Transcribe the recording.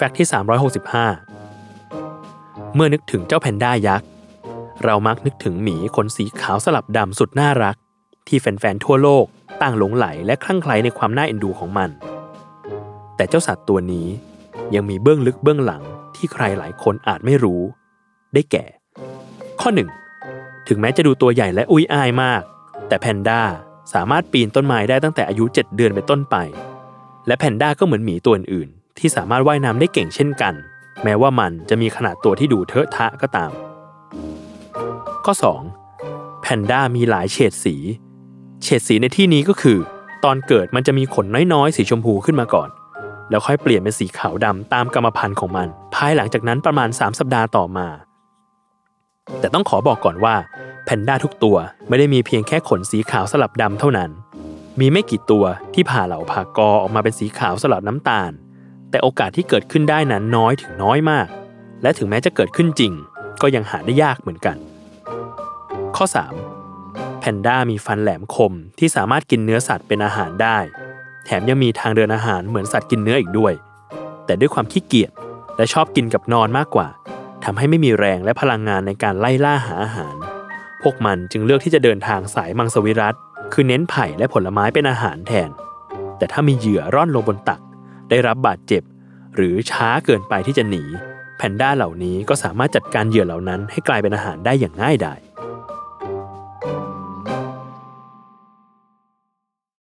ฟกต์ที่ 365 เมื่อนึกถึงเจ้าแพนด้ายักษ์ เรามักนึกถึงหมีขนสีขาวสลับดำสุดน่ารัก ที่แฟนๆทั่วโลกต่างหลงไหลและคลั่งไคล้ในความน่าเอ็นดูของมัน แต่เจ้าสัตว์ตัวนี้ยังมีเบื้องลึกเบื้องหลังที่ใครหลายคนอาจไม่รู้ ได้แก่ ข้อ 1 ถึงแม้จะดูตัวใหญ่และอุ้ยอายมาก แต่แพนด้าสามารถปีนต้นไม้ได้ตั้งแต่อายุ 7 เดือนเป็นต้นไป และแพนด้าก็เหมือนหมีตัวอื่น ที่สามารถว่ายน้ำได้เก่งเช่นกัน แม้ว่ามันจะมีขนาดตัวที่ดูเทอะทะก็ตาม ข้อ 2. แพนด้ามีหลายเฉดสี เฉดสีในที่นี้ก็คือ ตอนเกิดมันจะมีขนน้อยๆ สีชมพูขึ้นมาก่อน แล้วค่อยเปลี่ยนเป็นสีขาวดำตามกรรมพันธุ์ของมัน ภายหลังจากนั้นประมาณ 3 สัปดาห์ต่อมา แต่ต้องขอบอกก่อนว่าแพนด้าทุกตัวไม่ได้มีเพียงแค่ขนสีขาวสลับดำเท่านั้น มีไม่กี่ตัวที่ผ่าเหล่าผ่ากอออกมาเป็นสีขาวสลับน้ำตาล แต่โอกาสที่เกิดขึ้นได้นั้นน้อยถึงน้อยมาก และถึงแม้จะเกิดขึ้นจริง ก็ยังหาได้ยากเหมือนกัน ข้อ 3. แพนด้ามีฟันแหลมคมที่สามารถกินเนื้อสัตว์เป็นอาหารได้ แถมยังมีทางเดินอาหารเหมือนสัตว์กินเนื้ออีกด้วย แต่ด้วยความขี้เกียจและชอบกินกับนอนมากกว่าทำให้ไม่มีแรงและพลังงานในการไล่ล่าหาอาหาร พวกมันจึงเลือกที่จะเดินทางสายมังสวิรัตคือเน้นไผ่และผลไม้เป็นอาหารแทน แต่ถ้ามีเหยื่อร่อนลงบนตัก ได้รับบาดเจ็บ หรือช้าเกินไปที่จะหนี แพนด้าเหล่านี้ก็สามารถจัดการเหยื่อเหล่านั้นให้กลายเป็นอาหารได้อย่างง่ายดาย